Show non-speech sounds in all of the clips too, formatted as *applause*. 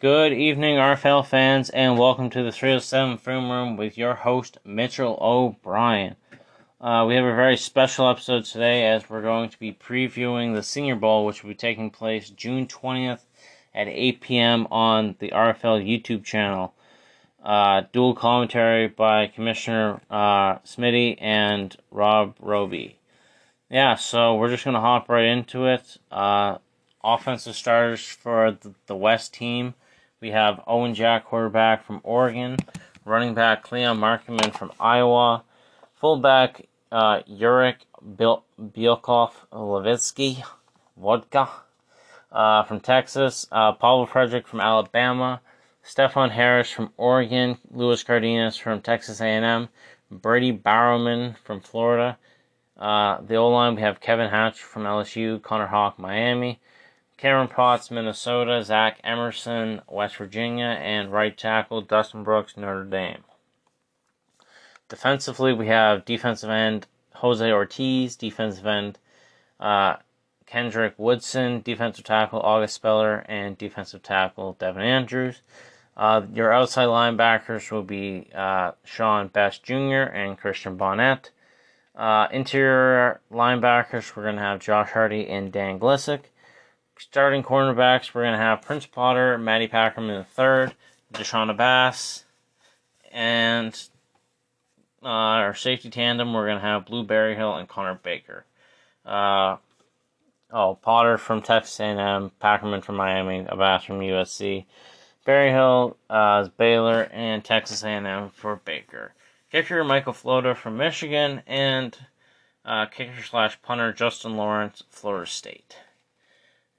Good evening, RFL fans, and welcome to the 307 Film Room with your host, Mitchell O'Brien. Uh, we have a very special episode today as we're going to be previewing the Senior Bowl, which will be taking place June 20th at 8 p.m. on the RFL YouTube channel. Uh, dual commentary by Commissioner uh, Smitty and Rob Roby. Yeah, so we're just going to hop right into it. Uh, offensive starters for the, the West team. We have Owen Jack, quarterback from Oregon, running back Cleon Markman from Iowa, fullback uh, Yurik Bielkov Levitsky, Vodka uh, from Texas, uh, Pavel Frederick from Alabama, Stefan Harris from Oregon, Louis Cardenas from Texas A&M, Brady Barrowman from Florida. Uh, the O line we have Kevin Hatch from LSU, Connor Hawk Miami, Cameron Potts Minnesota, Zach Emerson West Virginia, and right tackle Dustin Brooks Notre Dame. Defensively, we have defensive end Jose Ortiz, defensive end uh, Kendrick Woodson, defensive tackle August Speller, and defensive tackle Devin Andrews. Uh, your outside linebackers will be uh, Sean Best Jr. and Christian Bonnet. Uh, interior linebackers, we're going to have Josh Hardy and Dan Glissick. Starting cornerbacks, we're going to have Prince Potter, Matty Packerman the third, Deshaun Bass, and uh, our safety tandem, we're going to have Blue Berryhill and Connor Baker. Uh, oh, Potter from Texas A&M, Packerman from Miami, Abbas from USC, Berryhill uh, Baylor, and Texas A&M for Baker. Kicker Michael Floda from Michigan, and uh, kicker slash punter Justin Lawrence, Florida State.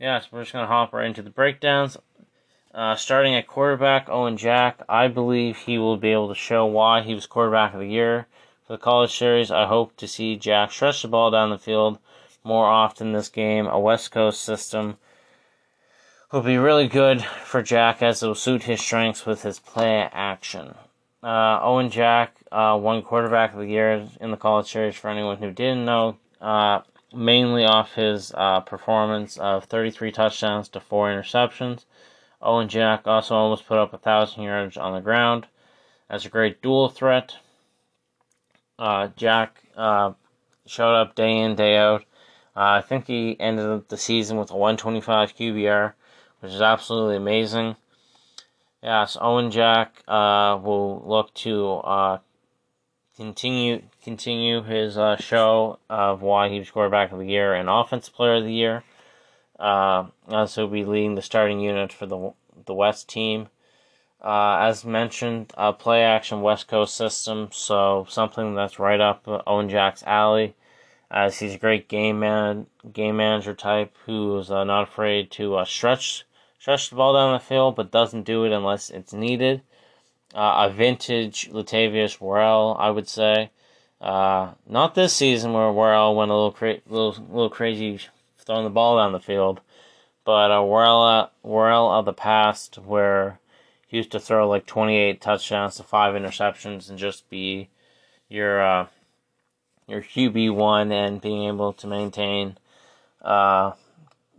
Yeah, so we're just going to hop right into the breakdowns. Uh, starting at quarterback, Owen Jack, I believe he will be able to show why he was quarterback of the year. For the college series, I hope to see Jack stretch the ball down the field more often this game. A West Coast system will be really good for Jack as it will suit his strengths with his play action. Uh, Owen Jack uh, won quarterback of the year in the college series for anyone who didn't know, uh, mainly off his uh, performance of 33 touchdowns to 4 interceptions. Owen Jack also almost put up a thousand yards on the ground as a great dual threat. Uh, Jack uh, showed up day in, day out. Uh, I think he ended up the season with a 125 QBR, which is absolutely amazing. Yes, Owen Jack uh, will look to uh, continue continue his uh, show of why he was quarterback of the year and offensive player of the year. Uh, also, be leading the starting unit for the the West team. Uh, as mentioned, play action West Coast system, so something that's right up Owen Jack's alley, as he's a great game man, game manager type who's uh, not afraid to uh, stretch stretch the ball down the field, but doesn't do it unless it's needed. Uh, a vintage Latavius Worrell, I would say. Uh, not this season where Worrell went a little cra- little little crazy throwing the ball down the field. But a Worrell, Worrell of the past, where he used to throw like 28 touchdowns to five interceptions and just be your uh, your QB one and being able to maintain uh,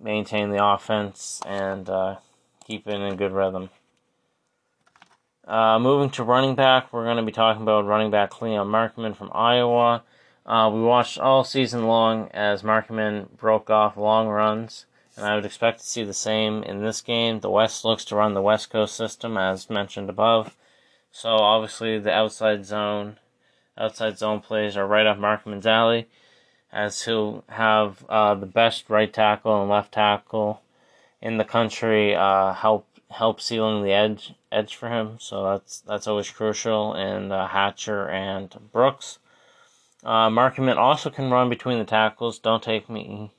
maintain the offense and uh, keep it in good rhythm. Uh, moving to running back, we're going to be talking about running back Cleon Markman from Iowa. Uh, we watched all season long as Markman broke off long runs, and I would expect to see the same in this game. The West looks to run the West Coast system, as mentioned above. So obviously the outside zone, outside zone plays are right up Markman's alley, as he'll have uh, the best right tackle and left tackle in the country uh, help help sealing the edge edge for him. So that's that's always crucial. And uh, Hatcher and Brooks. Uh, Markman also can run between the tackles. Don't take me,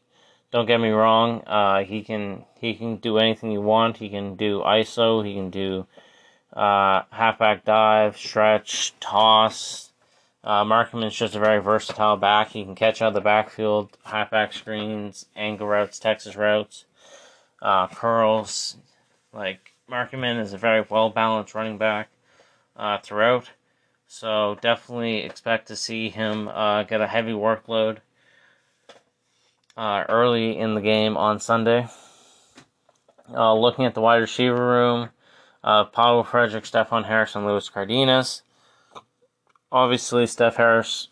don't get me wrong. Uh, he can he can do anything you want. He can do ISO. He can do uh, halfback dive, stretch, toss. Uh, Markman's just a very versatile back. He can catch out of the backfield, halfback screens, angle routes, Texas routes, uh, curls. Like Markman is a very well balanced running back uh, throughout. So definitely expect to see him uh, get a heavy workload uh, early in the game on Sunday. Uh, looking at the wide receiver room, uh, Pavel Frederick, Stefan Harris, and Luis Cardenas. Obviously, Steph Harris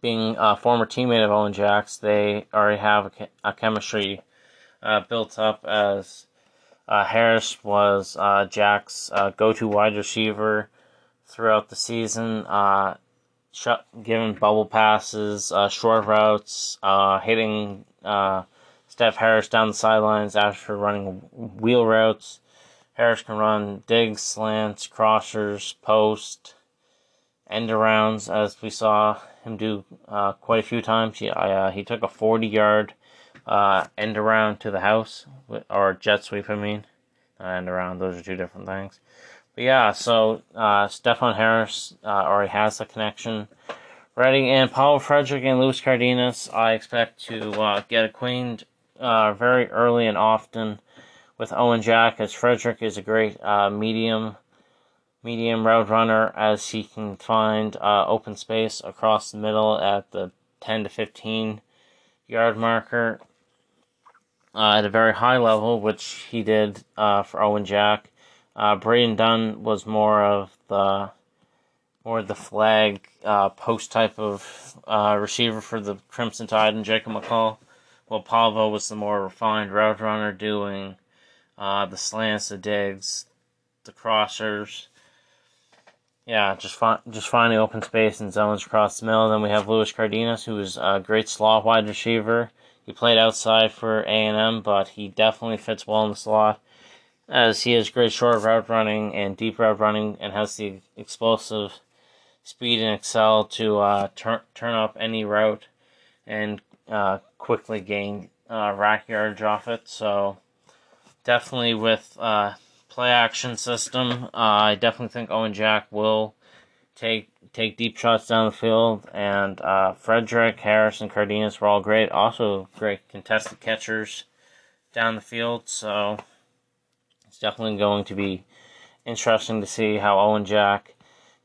being a former teammate of Owen Jacks, they already have a, a chemistry uh, built up as uh, Harris was uh, Jack's uh, go-to wide receiver throughout the season, uh, shut, giving bubble passes, uh, short routes, hitting Steph Harris down the sidelines after running wheel routes. Harris can run digs, slants, crossers, post, end arounds, as we saw him do uh, quite a few times. He, uh, he took a 40 yard uh, end around to the house, or jet sweep, I mean. end around, those are two different things. But yeah, so uh, Stefan Harris uh, already has the connection ready, and Paul Frederick and Luis Cardenas, I expect to uh, get acquainted very early and often with Owen Jack, as Frederick is a great medium medium route runner as he can find uh, open space across the middle at the 10 to 15 yard marker uh, at a very high level, which he did uh, for Owen Jack. Uh, Braden Dunn was more of the more the flag uh, post type of uh, receiver for the Crimson Tide and Jacob McCall. While Pavo was the more refined route runner doing the slants, the digs, the crossers, yeah, just find just finding open space and zones across the middle. Then we have Luis Cardenas, who is a great slot wide receiver. He played outside for A and M, but he definitely fits well in the slot, as he has great short route running and deep route running, and has the explosive speed and excel to uh, turn turn up any route and uh, quickly gain uh, rack yards off it. So definitely with uh, play action system. Uh, I definitely think Owen Jack will take take deep shots down the field, and uh, Frederick, Harris, and Cardenas were all great. Also, great contested catchers down the field. So it's definitely going to be interesting to see how Owen Jack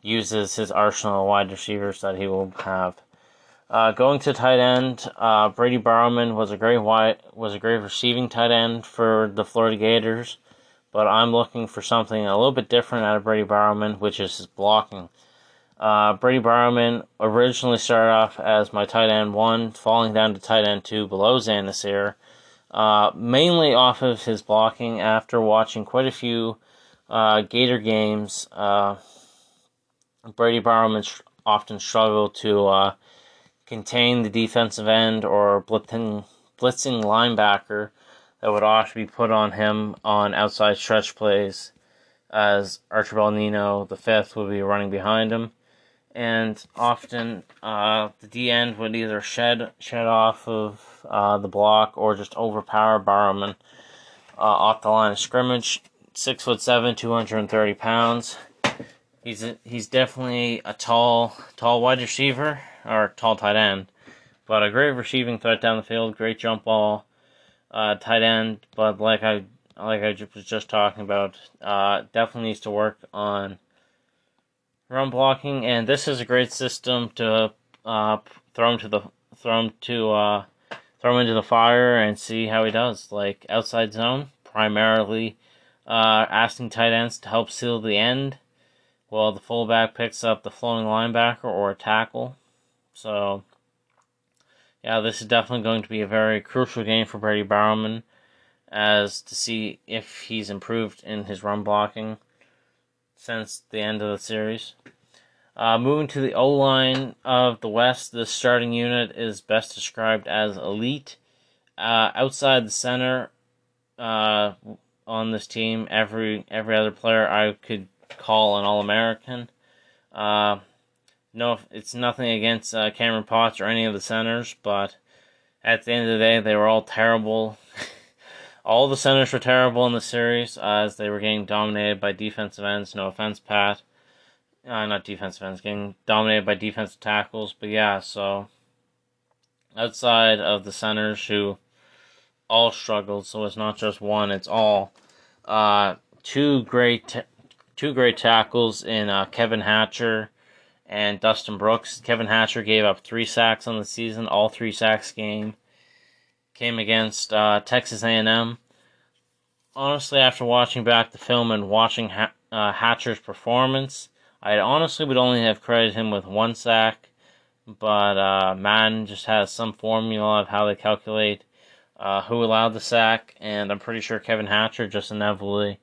uses his arsenal of wide receivers that he will have. Uh, going to tight end, uh, Brady Bowerman was a great wide, was a great receiving tight end for the Florida Gators but I'm looking for something a little bit different out of Brady Bowerman, which is his blocking. Uh, Brady Bowerman originally started off as my tight end one, falling down to tight end two below Zan uh, mainly off of his blocking after watching quite a few uh, Gator games. Uh, Brady Bowerman sh- often struggled to uh, contain the defensive end or blitzing, blitzing linebacker that would often be put on him on outside stretch plays as Archibald Nino the fifth would be running behind him. And often uh, the D end would either shed shed off of uh, the block or just overpower Bowerman uh, off the line of scrimmage. Six foot seven, two hundred and thirty pounds. He's a, he's definitely a tall tall wide receiver or tall tight end, but a great receiving threat down the field. Great jump ball uh, tight end, but like I like I was just talking about, uh, definitely needs to work on run blocking, and this is a great system to uh, throw him to the throw him to uh, throw him into the fire and see how he does. Like outside zone, primarily uh, asking tight ends to help seal the end, while the fullback picks up the flowing linebacker or a tackle. So yeah, this is definitely going to be a very crucial game for Brady Bowerman as to see if he's improved in his run blocking since the end of the series. Uh, moving to the O line of the West, the starting unit is best described as elite. Uh, outside the center uh, on this team, every every other player I could call an All American. Uh, no, it's nothing against uh, Cameron Potts or any of the centers, but at the end of the day, they were all terrible. *laughs* all the centers were terrible in the series as they were getting dominated by defensive ends. No offense, Pat. Uh, not defensive ends, getting dominated by defensive tackles. But yeah, so outside of the centers who all struggled, so it's not just one, it's all. Uh, two great, two great tackles in uh, Kevin Hatcher and Dustin Brooks. Kevin Hatcher gave up three sacks on the season. All three sacks game came against uh, Texas A&M. honestly, after watching back the film and watching ha- uh, Hatcher's performance, I honestly would only have credited him with one sack, but uh, Madden just has some formula of how they calculate uh, who allowed the sack, and I'm pretty sure Kevin Hatcher just inevitably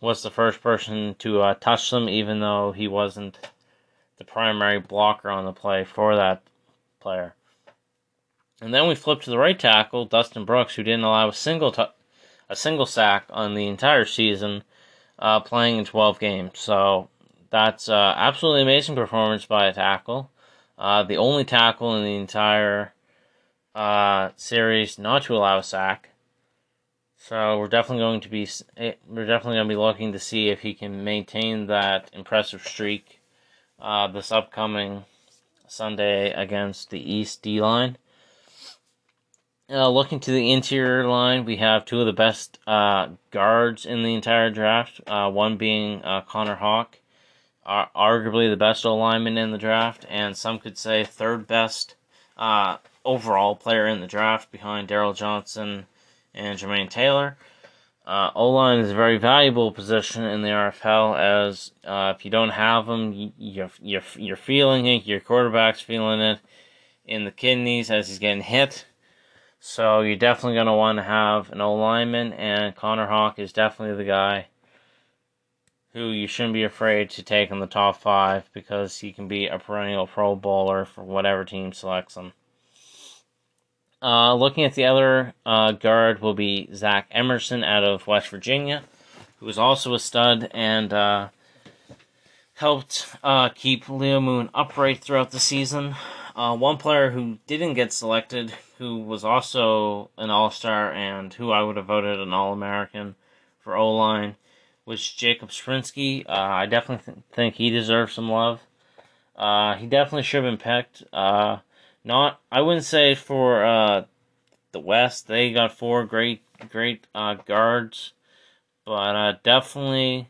was the first person to uh, touch them, even though he wasn't the primary blocker on the play for that player. And then we flip to the right tackle, Dustin Brooks, who didn't allow a single t- a single sack on the entire season, uh, playing in 12 games. So that's uh, absolutely amazing performance by a tackle. Uh, the only tackle in the entire uh, series not to allow a sack. So we're definitely going to be eh, we're definitely going to be looking to see if he can maintain that impressive streak uh, this upcoming Sunday against the East D line. Uh, looking to the interior line, we have two of the best uh, guards in the entire draft. Uh, one being uh, Connor Hawk, arguably the best O lineman in the draft, and some could say third best uh, overall player in the draft behind Daryl Johnson and Jermaine Taylor. Uh, O line is a very valuable position in the RFL as uh, if you don't have them, you're, you're, you're feeling it, your quarterback's feeling it in the kidneys as he's getting hit. So you're definitely going to want to have an O lineman, and Connor Hawk is definitely the guy who you shouldn't be afraid to take in the top five because he can be a perennial Pro Bowler for whatever team selects him. Uh, looking at the other uh, guard will be Zach Emerson out of West Virginia, who is also a stud and uh, helped uh, keep Leo Moon upright throughout the season. Uh, one player who didn't get selected, who was also an All Star and who I would have voted an All American for O line, was Jacob Sprinsky. Uh, I definitely th- think he deserves some love. Uh, he definitely should have been picked. Not, I wouldn't say for uh, the West they got four great, great uh, guards, but uh, definitely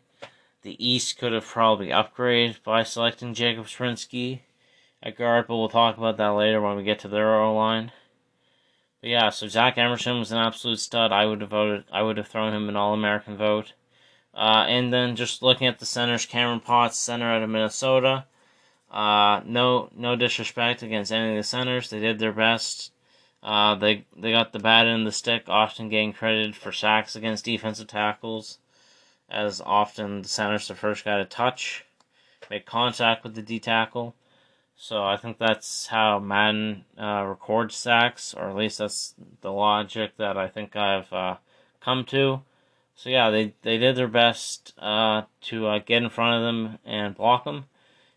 the East could have probably upgraded by selecting Jacob Sprinsky at guard, but we'll talk about that later when we get to their O line. But yeah, so Zach Emerson was an absolute stud. I would have voted. I would have thrown him an All American vote. Uh, and then just looking at the centers, Cameron Potts, center out of Minnesota. Uh, no, no disrespect against any of the centers. They did their best. Uh, they they got the bat in the stick, often getting credited for sacks against defensive tackles, as often the center's the first guy to touch, make contact with the D tackle. So I think that's how Madden uh, records sacks, or at least that's the logic that I think I've uh, come to. So yeah, they they did their best uh, to uh, get in front of them and block them.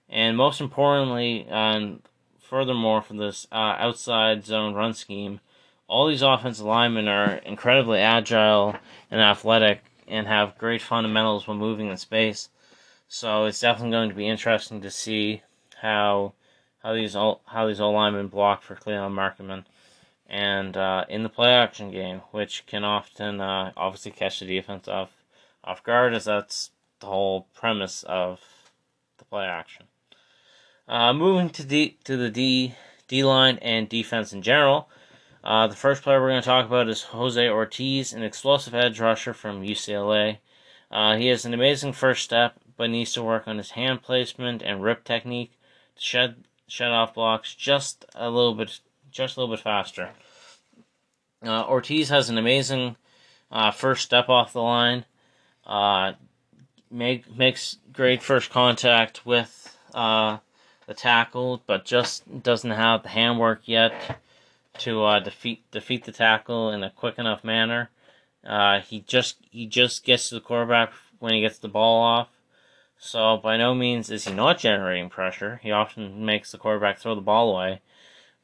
And most importantly, and furthermore, for this uh, outside zone run scheme, all these offensive linemen are incredibly agile and athletic and have great fundamentals when moving in space. So it's definitely going to be interesting to see how how these all how these O linemen block for Cleon Markman and uh, in the play action game, which can often uh, obviously catch the defense off off guard, as that's the whole premise of the play action. Uh, moving to D to the D D line and defense in general. Uh, the first player we're going to talk about is Jose Ortiz, an explosive edge rusher from UCLA. Uh, he has an amazing first step, but needs to work on his hand placement and rip technique to shed shed off blocks just a little bit just a little bit faster. Uh, Ortiz has an amazing uh, first step off the line. Uh, make makes great first contact with uh, the tackle, but just doesn't have the handwork yet to uh, defeat defeat the tackle in a quick enough manner. Uh, he just he just gets to the quarterback when he gets the ball off. So by no means is he not generating pressure. He often makes the quarterback throw the ball away,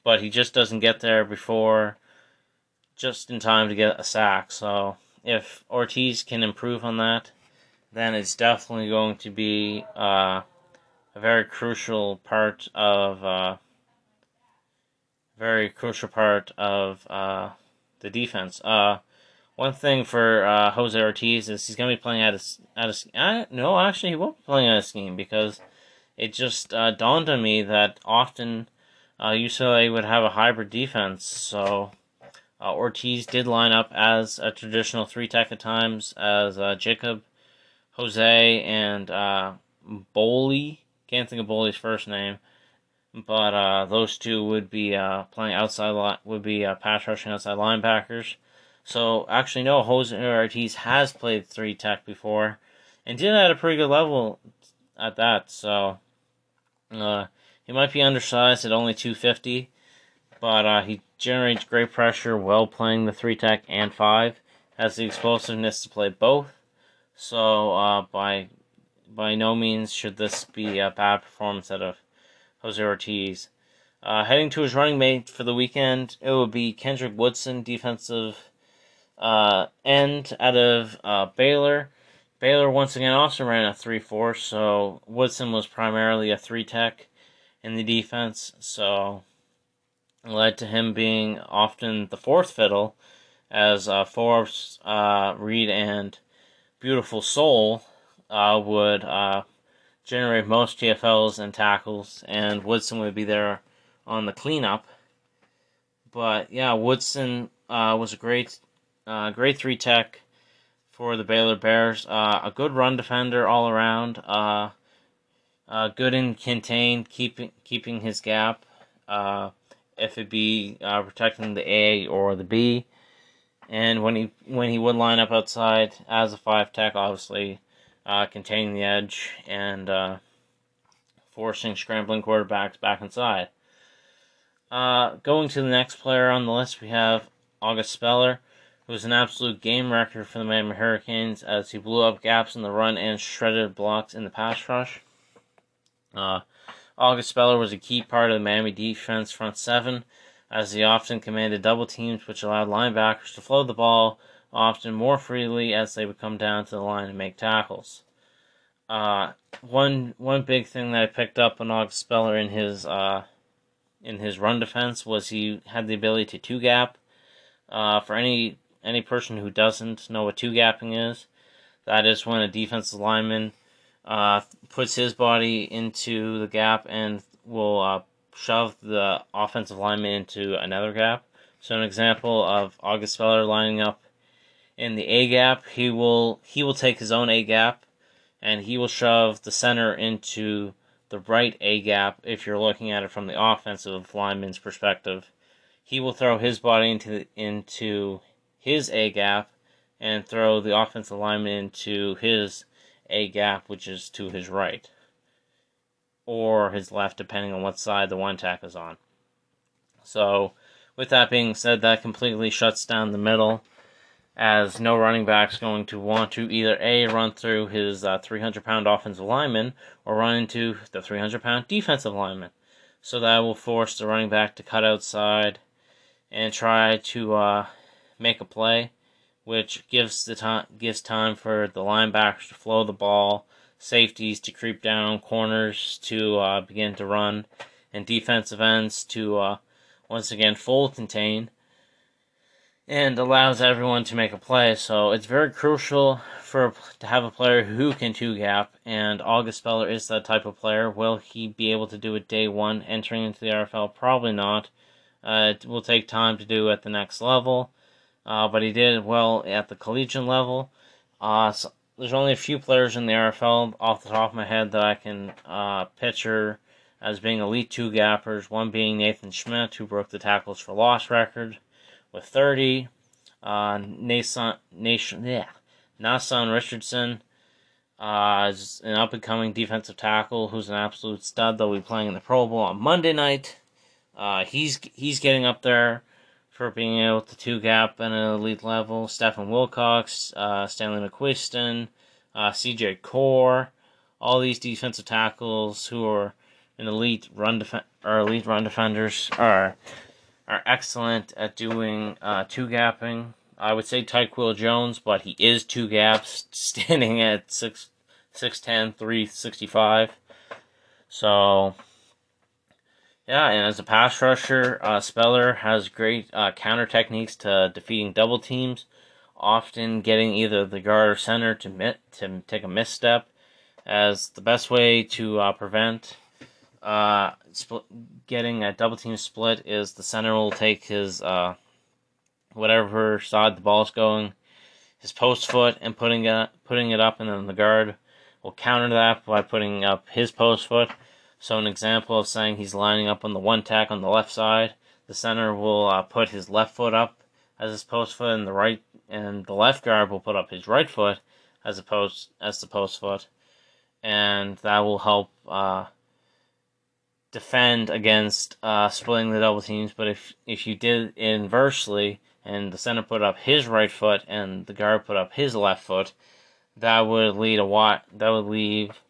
but he just doesn't get there before just in time to get a sack. So if Ortiz can improve on that, then it's definitely going to be uh, a very crucial part of uh, very crucial part of uh, the defense. One thing for uh, Jose Ortiz is he's going to be playing out of out of uh, no, actually he won't be playing out of scheme because it just uh, dawned on me that often uh, UCLA would have a hybrid defense. So Uh, Ortiz did line up as a traditional three tech at times, as uh, Jacob, Jose, and uh. Can't think of Boley's first name, but uh, those two would be uh, playing outside would be uh, pass rushing outside linebackers. So actually, no, Jose Ortiz has played three tech before, and did at a pretty good level at that. So uh, he might be undersized at only two fifty, but uh, he generates great pressure while playing the three tech and five. Has the explosiveness to play both. So uh, by by no means should this be a bad performance out of Jose Ortiz. Uh, heading to his running mate for the weekend, it would be Kendrick Woodson, defensive uh, end out of uh, Baylor. Baylor once again also ran a 3 4, so Woodson was primarily a 3 tech in the defense, so led to him being often the fourth fiddle as uh, Forbes, uh, Reed, and Beautiful Soul uh, would uh, generate most TFLs and tackles, and Woodson would be there on the cleanup. But yeah, Woodson uh, was a great, uh, great three tech for the Baylor Bears. Uh, a good run defender all around. Uh, uh, good in contain, keeping keeping his gap. Uh, if it be uh, protecting the A or the B, and when he when he would line up outside as a five tech, obviously uh, containing the edge and uh, forcing scrambling quarterbacks back inside. Uh, going to the next player on the list, we have August Speller, who was an absolute game record for the Miami Hurricanes as he blew up gaps in the run and shredded blocks in the pass rush. Uh, August Speller was a key part of the Miami defense front seven, as he often commanded double teams, which allowed linebackers to flow the ball often more freely as they would come down to the line and make tackles. Uh, one one big thing that I picked up on August Speller in his uh, in his run defense was he had the ability to two gap. Uh, for any any person who doesn't know what two gapping is, that is when a defensive lineman uh, puts his body into the gap and will uh, shove the offensive lineman into another gap. So an example of August Speller lining up in the A gap, he will he will take his own A gap and he will shove the center into the right A gap if you're looking at it from the offensive lineman's perspective. He will throw his body into the, into his A gap and throw the offensive lineman into his A gap, which is to his right. Or his left, depending on what side the one tack is on. So, with that being said, that completely shuts down the middle as no running back's going to want to either A, run through his uh, 300 pound offensive lineman or run into the 300 pound defensive lineman. So that will force the running back to cut outside and try to uh, make a play, which gives the time gives time for the linebackers to flow the ball, safeties to creep down, corners to uh, begin to run, and defensive ends to uh, once again full contain and allows everyone to make a play. So it's very crucial for to have a player who can two gap, and August Speller is that type of player. Will he be able to do it day one entering into the RFL? Probably not. Uh, it will take time to do at the next level, uh, but he did well at the collegiate level. Uh, so there's only a few players in the RFL off the top of my head that I can uh, picture as being elite two gappers. One being Nathan Schmidt, who broke the tackles for loss record with 30. Uh, Nason, Nation, yeah, Nasan Richardson uh, is an up and coming defensive tackle who's an absolute stud. They'll be playing in the Pro Bowl on Monday night. Uh, he's he's getting up there for being able to two gap at an elite level. Stephen Wilcox, uh, Stanley McQuiston, uh, CJ Core, all these defensive tackles who are an elite run def- or elite run defenders are are excellent at doing uh, two gapping. I would say Tyquil Jones, but he is two gaps, *laughs* standing at 6, 6'10, 365. So, yeah, and as a pass rusher, uh, Speller has great uh, counter techniques to defeating double teams, often getting either the guard or center to, mit, to take a misstep as the best way to uh, prevent uh, split, getting a double team split is the center will take his uh, whatever side the ball's going, his post foot and putting it putting it up, and then the guard will counter that by putting up his post foot. So an example of saying he's lining up on the one tack on the left side, the center will uh, put his left foot up as his post foot, and the right and the left guard will put up his right foot as post as the post foot, and that will help uh, defend against uh, splitting the double teams. But if if you did inversely, and the center put up his right foot and the guard put up his left foot, that would lead a wide that would leave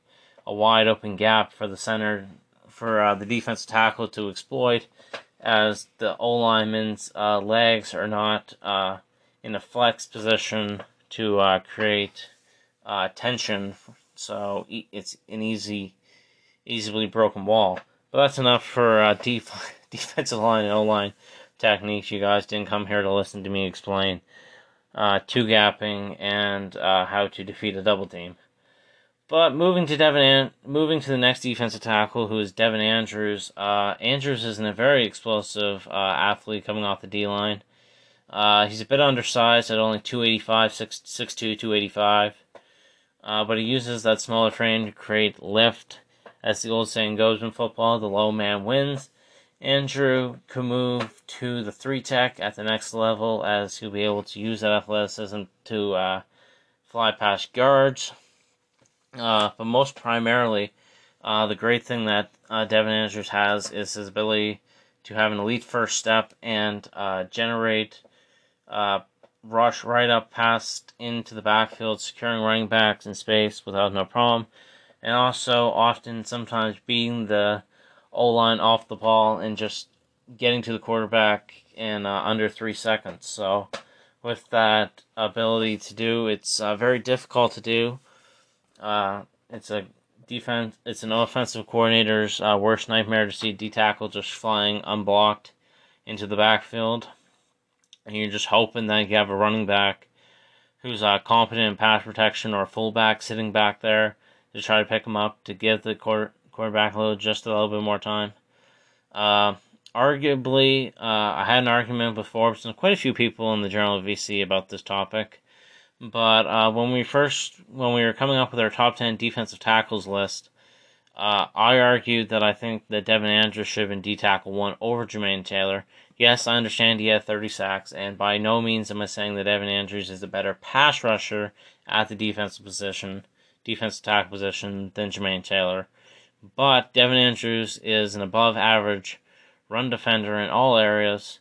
a wide open gap for the center for uh, the defensive tackle to exploit, as the O lineman's uh, legs are not uh, in a flex position to uh, create uh, tension. So it's an easy, easily broken wall. But that's enough for uh, def- *laughs* defensive line and O line techniques. You guys didn't come here to listen to me explain two gapping and how to defeat a double team. But moving to Devin, An- moving to the next defensive tackle, who is Devin Andrews. Uh, Andrews is a very explosive uh, athlete coming off the D line. Uh, he's a bit undersized at only 285, 6, 6'2", 285. Uh, but he uses that smaller frame to create lift. As the old saying goes in football, the low man wins. Andrew can move to the three tech at the next level as he'll be able to use that athleticism to uh, fly past guards. Uh, but most primarily, uh, the great thing that uh, Devin Andrews has is his ability to have an elite first step and uh, generate uh, rush right up past into the backfield, securing running backs in space without no problem, and also often sometimes beating the O line off the ball and just getting to the quarterback in uh, under three seconds. So, with that ability to do, it's very difficult to do. Uh, it's a defense. It's an offensive coordinator's uh, worst nightmare to see D tackle just flying unblocked into the backfield, and you're just hoping that you have a running back who's uh, competent in pass protection or a fullback sitting back there to try to pick him up to give the quarter quarterback a little just a little bit more time. Uh, arguably, uh, I had an argument with Forbes and quite a few people in the Journal of VC about this topic. But uh, when we first, when we were coming up with our top ten defensive tackles list, uh, I argued that I think that Devin Andrews should have been D tackle one over Jermaine Taylor. Yes, I understand he had 30 sacks, and by no means am I saying that Devin Andrews is a better pass rusher at the defensive position, defensive tackle position than Jermaine Taylor. But Devin Andrews is an above average run defender in all areas.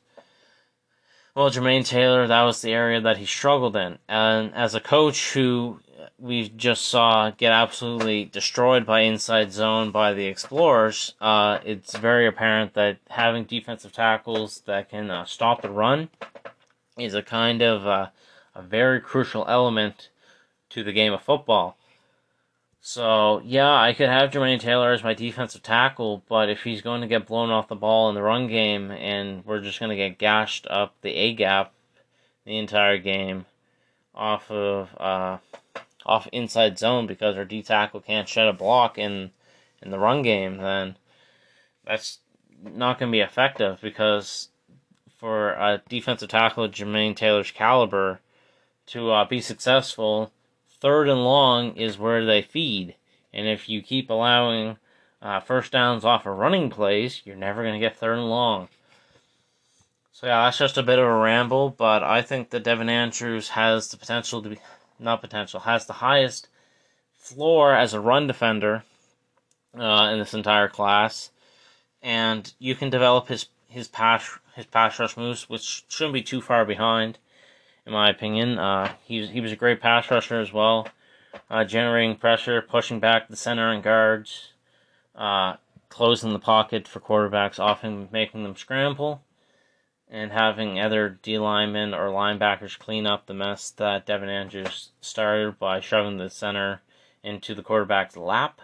Well, Jermaine Taylor, that was the area that he struggled in. And as a coach who we just saw get absolutely destroyed by inside zone by the Explorers, uh, it's very apparent that having defensive tackles that can uh, stop the run is a kind of uh, a very crucial element to the game of football. So, yeah, I could have Jermaine Taylor as my defensive tackle, but if he's going to get blown off the ball in the run game and we're just going to get gashed up the A gap the entire game off of uh, off inside zone because our D tackle can't shed a block in in the run game, then that's not going to be effective because for a defensive tackle of Jermaine Taylor's caliber to uh, be successful, third and long is where they feed. And if you keep allowing uh, first downs off of running plays, you're never going to get third and long. So yeah, that's just a bit of a ramble, but I think that Devin Andrews has the potential to be, not potential, has the highest floor as a run defender uh, in this entire class, and you can develop his his pass his pass rush moves, which shouldn't be too far behind in my opinion. Uh, he, he was a great pass rusher as well, uh, generating pressure, pushing back the center and guards, uh, closing the pocket for quarterbacks, often making them scramble, and having other D linemen or linebackers clean up the mess that Devin Andrews started by shoving the center into the quarterback's lap.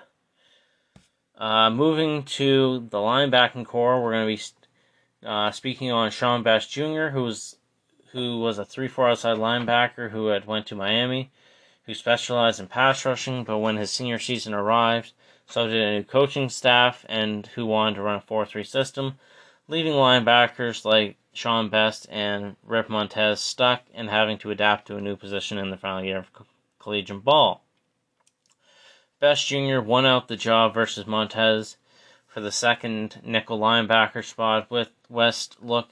Uh, moving to the linebacking corps, we're going to be uh, speaking on Sean Best Jr., who was who was a 3-4 outside linebacker who had went to Miami, who specialized in pass rushing, but when his senior season arrived, so did a new coaching staff and who wanted to run a 4-3 system, leaving linebackers like Sean Best and Rip Montez stuck and having to adapt to a new position in the final year of collegiate ball. Best Jr. won out the job versus Montez for the second nickel linebacker spot with West look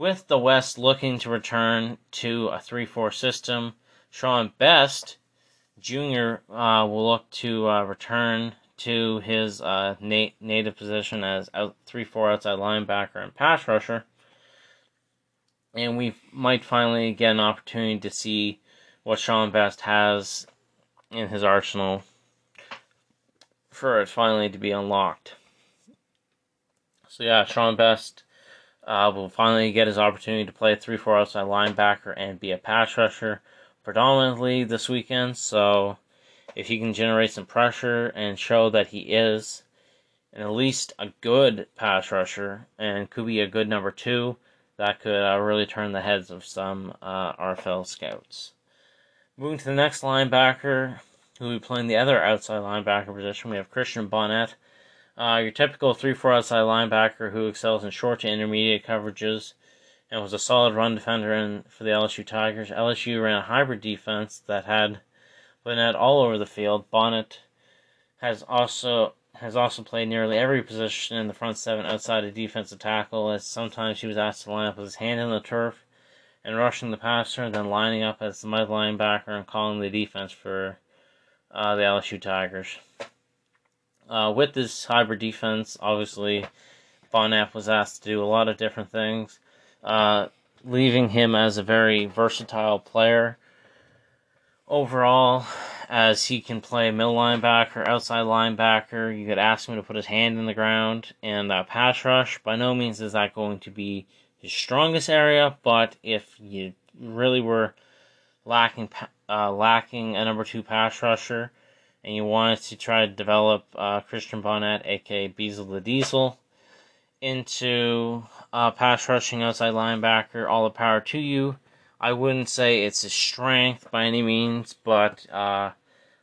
with the West looking to return to a 3-4 system. Sean Best Jr. Uh, will look to uh, return to his uh, na- native position as out, 3-4 outside linebacker and pass rusher. And we might finally get an opportunity to see what Sean Best has in his arsenal for it finally to be unlocked. So yeah, Sean Best uh, will finally get his opportunity to play a 3-4 outside linebacker and be a pass rusher predominantly this weekend. So if he can generate some pressure and show that he is and at least a good pass rusher and could be a good number two, that could uh, really turn the heads of some uh, RFL scouts. Moving to the next linebacker, who will be playing the other outside linebacker position, we have Christian Bonnet. Uh, your typical 3 4 outside linebacker who excels in short to intermediate coverages and was a solid run defender in, for the LSU Tigers. LSU ran a hybrid defense that had Bonnet all over the field. Bonnet has also has also played nearly every position in the front seven outside of defensive tackle, as sometimes he was asked to line up with his hand in the turf and rushing the passer, then lining up as the mid linebacker and calling the defense for uh, the LSU Tigers. Uh, with this hybrid defense, obviously, Bonnet was asked to do a lot of different things, uh, leaving him as a very versatile player overall, as he can play middle linebacker, outside linebacker. You could ask him to put his hand in the ground and that pass rush. By no means is that going to be his strongest area, but if you really were lacking uh, lacking a number two pass rusher, and you wanted to try to develop uh, Christian Bonnet, aka Beazle the Diesel, into uh, pass rushing outside linebacker, all the power to you. I wouldn't say it's his strength by any means, but uh,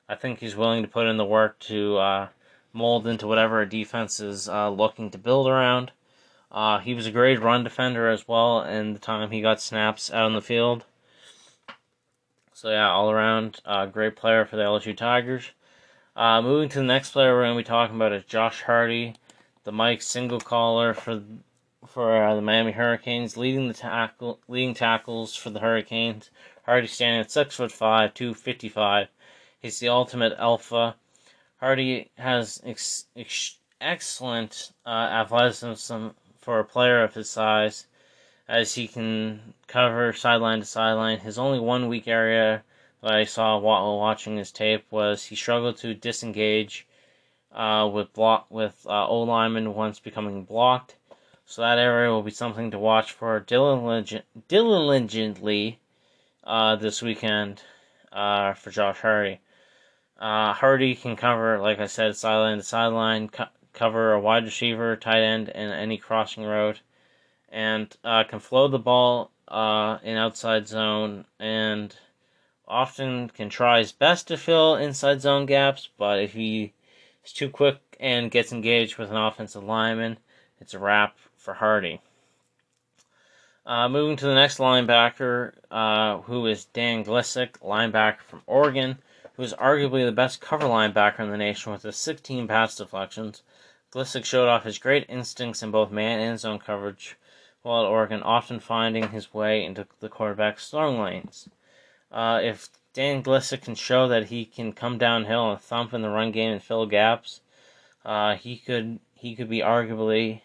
I think he's willing to put in the work to uh, mold into whatever a defense is uh, looking to build around. He was a great run defender as well in the time he got snaps out on the field. So yeah, all around, uh, great player for the LSU Tigers. Uh, moving to the next player we're going to be talking about is Josh Hardy, the Mike single caller for for uh, the Miami Hurricanes, leading the tackle leading tackles for the Hurricanes. Hardy standing at six foot five, two fifty five. He's the ultimate alpha. Hardy has ex- ex- excellent uh, athleticism for a player of his size, as he can cover sideline to sideline. His only one weak area I saw while watching his tape was he struggled to disengage uh, with block with uh, O lineman once becoming blocked. So that area will be something to watch for diligently uh, this weekend uh, for Josh Hardy. Uh, Hardy can cover, like I said, sideline to sideline, co- cover a wide receiver, tight end, and any crossing route, and uh, can flow the ball uh, in outside zone and often can try his best to fill inside zone gaps, but if he is too quick and gets engaged with an offensive lineman, it's a wrap for Hardy. Uh, moving to the next linebacker, uh, who is Dan Glissick, linebacker from Oregon, who is arguably the best cover linebacker in the nation with his 16 pass deflections. Glissick showed off his great instincts in both man and zone coverage while at Oregon, often finding his way into the quarterback's throwing lanes. Uh, if Dan Glissick can show that he can come downhill and thump in the run game and fill gaps, uh, he could he could be arguably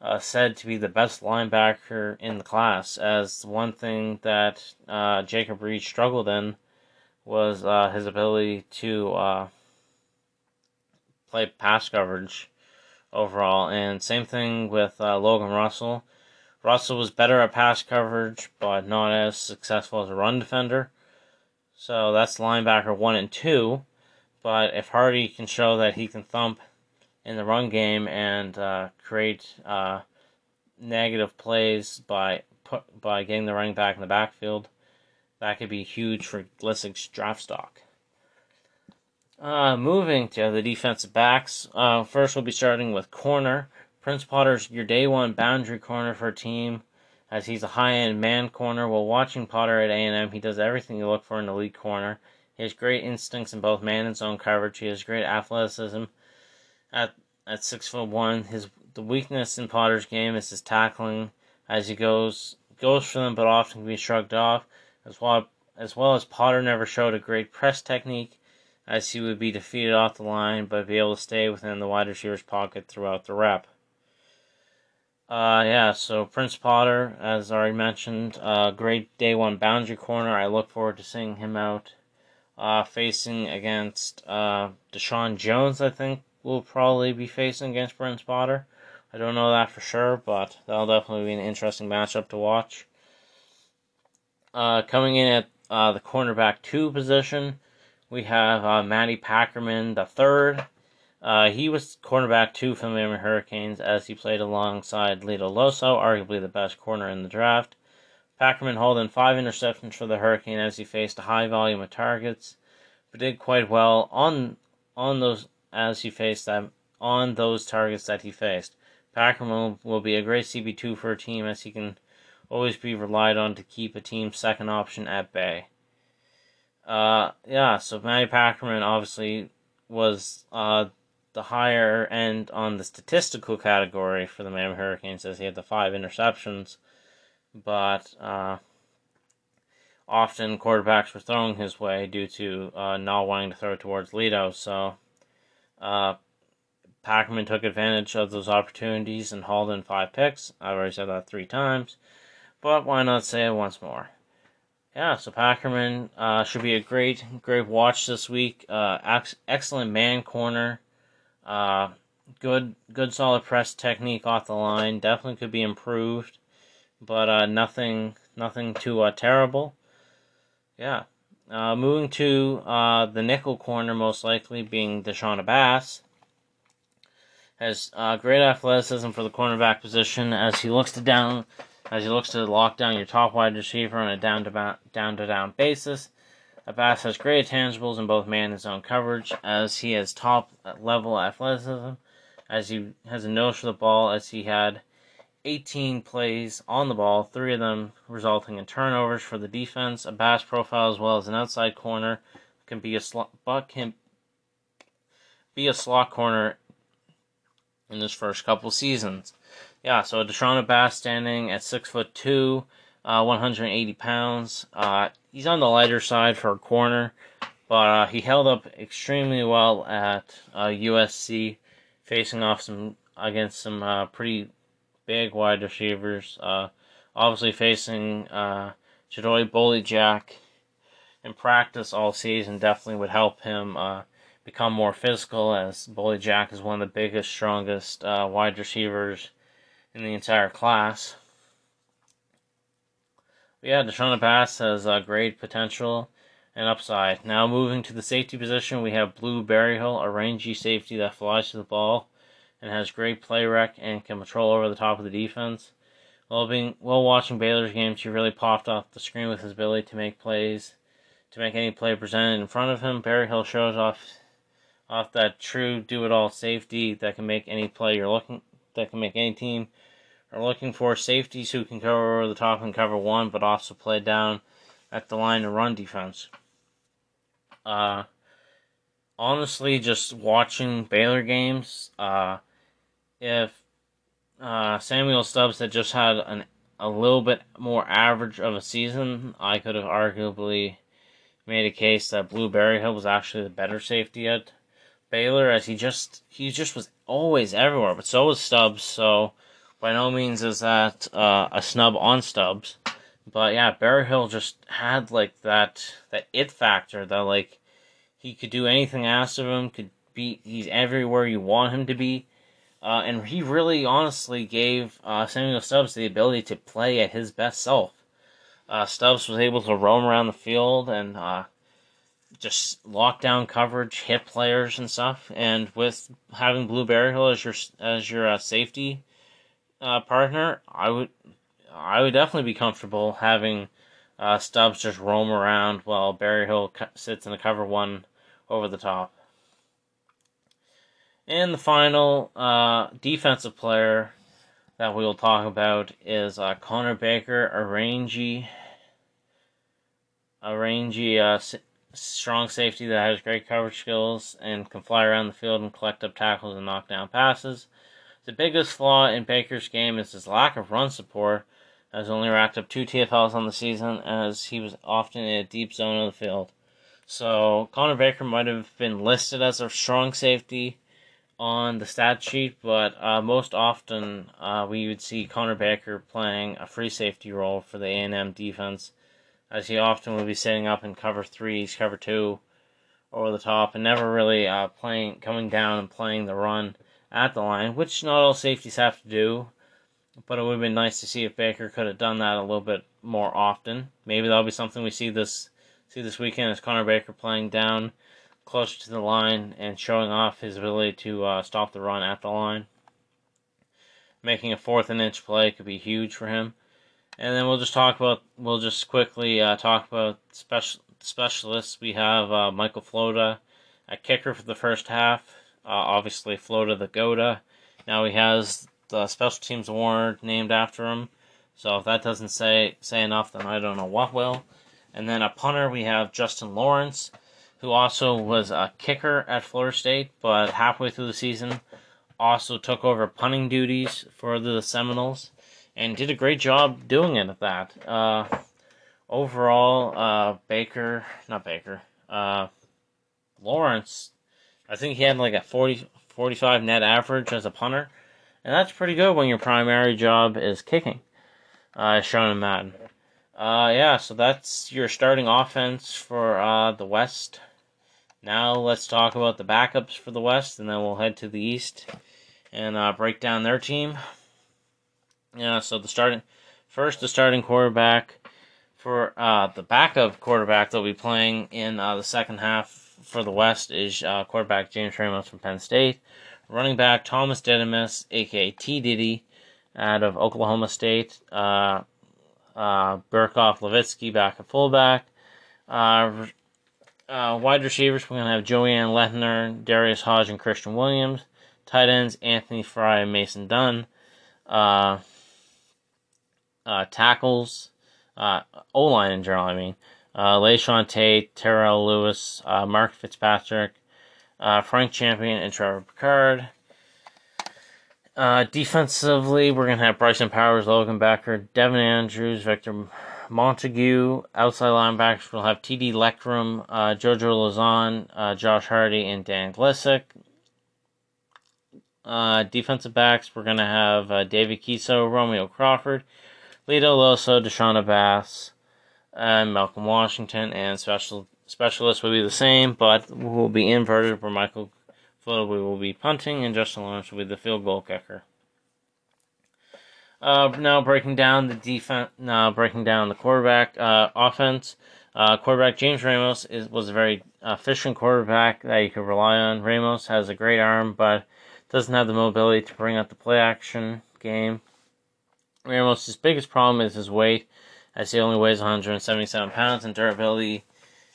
uh, said to be the best linebacker in the class. As one thing that uh, Jacob Reed struggled in was uh, his ability to uh, play pass coverage overall, and same thing with Logan Russell. Russell was better at pass coverage, but not as successful as a run defender. So that's linebacker one and two. But if Hardy can show that he can thump in the run game and uh, create uh, negative plays by put, by getting the running back in the backfield, that could be huge for Glissick's draft stock. Uh, moving to the defensive backs. Uh, first, we'll be starting with corner. Prince Potter's your day one boundary corner for a team as he's a high-end man corner. While watching Potter at A&M, he does everything you look for in an elite corner. He has great instincts in both man and zone coverage. He has great athleticism at at six foot one. His the weakness in Potter's game is his tackling as he goes goes for them, but often can be shrugged off. As well as well as Potter never showed a great press technique, as he would be defeated off the line, but be able to stay within the wide receiver's pocket throughout the rep. Uh, yeah, so Prince Potter, as already mentioned, uh, great day one boundary corner. I look forward to seeing him out uh, facing against uh, Deshaun Jones, I think, will probably be facing against Prince Potter. I don't know that for sure, but that'll definitely be an interesting matchup to watch. Uh, coming in at uh, the cornerback two position, we have uh, Matty Packerman the third. Uh, he was cornerback two for the Miami Hurricanes as he played alongside Lito Loso, arguably the best corner in the draft. Packerman holding five interceptions for the Hurricane as he faced a high volume of targets, but did quite well on on those as he faced them on those targets that he faced. Packerman will be a great CB two for a team as he can always be relied on to keep a team's second option at bay. Uh, yeah, so Matty Packerman obviously was uh, the higher end on the statistical category for the Miami Hurricanes as he had the five interceptions but uh, often quarterbacks were throwing his way due to uh, not wanting to throw towards Lito. So uh, Packerman took advantage of those opportunities and hauled in five picks. I've already said that three times, but why not say it once more? Yeah, so Packerman uh, should be a great, great watch this week. Uh, ex- excellent man corner. Uh, good, good solid press technique off the line. Definitely could be improved but uh, nothing nothing too uh, terrible. Yeah. Uh, moving to uh, the nickel corner, most likely being D'Shon Abbas. Has uh, great athleticism for the cornerback position as he looks to down, as he looks to lock down your top wide receiver on a down to down to down basis. Abbas has great tangibles in both man and zone coverage as he has top level athleticism, as he has a nose for the ball as he had 18 plays on the ball, three of them resulting in turnovers for the defense. Abbas profile as well as an outside corner can be a slot, but can be a slot corner in his first couple seasons. Yeah, so D'Shon Abbas standing at six foot two, uh, 180 pounds. Uh, he's on the lighter side for a corner, but uh, he held up extremely well at USC, uh, facing off some against some uh, pretty big wide receivers. Uh, obviously facing uh, bully jack in practice all season definitely would help him uh, become more physical as Bully Jack is one of the biggest, strongest wide receivers in the entire class. Yeah, D'Shon Abbas has uh, great potential and upside. Now moving to the safety position, we have Blue Berryhill, a rangy safety that flies to the ball and has great play rec and can patrol over the top of the defense. While being while watching Baylor's games, he really popped off the screen with his ability to make plays, to make any play presented in front of him. Berryhill shows off off that true do it all safety that can make any play you're looking that can make any team are looking for safeties who can cover over the top and cover one, but also play down at the line and run defense. Uh, honestly, just watching Baylor games, uh, if uh, Samuel Stubbs had just had an a little bit more average of a season, I could have arguably made a case that Blue Berryhill was actually the better safety at Baylor, as he just he just was always everywhere. But so was Stubbs. So by no means is that uh, a snub on Stubbs. But yeah, Berryhill just had like that that it factor that like he could do anything asked of him. Could be he's everywhere you want him to be. Uh, and he really honestly gave uh, Samuel Stubbs the ability to play at his best self. Uh, Stubbs was able to roam around the field and uh, just lock down coverage, hit players and stuff. And with having Blue Berryhill as your as your uh, safety uh, partner, I would I would definitely be comfortable having Stubbs just roam around while Berryhill sits in the cover one over the top. And the final uh, defensive player that we will talk about is uh, Connor Baker, a rangy, a rangy, uh, strong safety that has great coverage skills and can fly around the field and collect up tackles and knock down passes. The biggest flaw in Baker's game is his lack of run support, as only racked up two TFLs on the season, as he was often in a deep zone of the field. So Connor Baker might have been listed as a strong safety on the stat sheet, but uh, most often uh, we would see Connor Baker playing a free safety role for the A&M defense, as he often would be setting up in cover threes, cover two, over the top, and never really uh, playing coming down and playing the run at the line, which not all safeties have to do. But it would have been nice to see if Baker could have done that a little bit more often. Maybe that'll be something we see this see this weekend is Connor Baker playing down closer to the line and showing off his ability to uh, stop the run at the line. Making a fourth and inch play could be huge for him. And then we'll just talk about, we'll just quickly uh, talk about special specialists. We have uh, Michael Floda at kicker for the first half. Uh, obviously, Floda the Goda. Now he has the special teams award named after him. So if that doesn't say say enough, then I don't know what will. And then a punter, we have Justin Lawrence, who also was a kicker at Florida State, but halfway through the season also took over punting duties for the Seminoles and did a great job doing it at that. Uh, overall, uh, Baker, not Baker, uh, Lawrence, I think he had like a 40, 45 net average as a punter, and that's pretty good when your primary job is kicking, uh, shown in Madden. Uh, yeah, so that's your starting offense for uh, the West. Now let's talk about the backups for the West, and then we'll head to the East and uh, break down their team. Yeah, so the starting first, the starting quarterback for uh, the backup quarterback they'll be playing in uh, the second half for the West is uh, quarterback James Ramos from Penn State, running back Thomas Didymus, aka T Diddy, out of Oklahoma State. Uh, uh, Levitsky back at fullback. Uh, uh, wide receivers, we're going to have Joanne Lethner, Darius Hodge, and Christian Williams. Tight ends, Anthony Fry and Mason Dunn. Uh, uh, tackles, uh, O line in general, I mean. Uh, Terrell Lewis, uh, Mark Fitzpatrick, uh, Frank Champion, and Trevor Picard. Uh, defensively, we're going to have Bryson Powers, Logan Becker, Devin Andrews, Victor Montague. Outside linebackers, we'll have TD Leckrum, uh, Jojo Lozon, uh, Josh Hardy, and Dan Glissick. Uh, defensive backs, we're going to have uh, David Kiso, Romeo Crawford, Lito Loso, D'Shon Abbas, and Malcolm Washington. And special specialists will be the same, but will be inverted where Michael Flowey will be punting, and Justin Lawrence will be the field goal kicker. Uh, now breaking down the defense. Now breaking down the quarterback uh, offense. Uh, quarterback James Ramos is was a very efficient quarterback that you could rely on. Ramos has a great arm, but doesn't have the mobility to bring out the play action game. Ramos' biggest problem is his weight, as he only weighs 177 pounds, and durability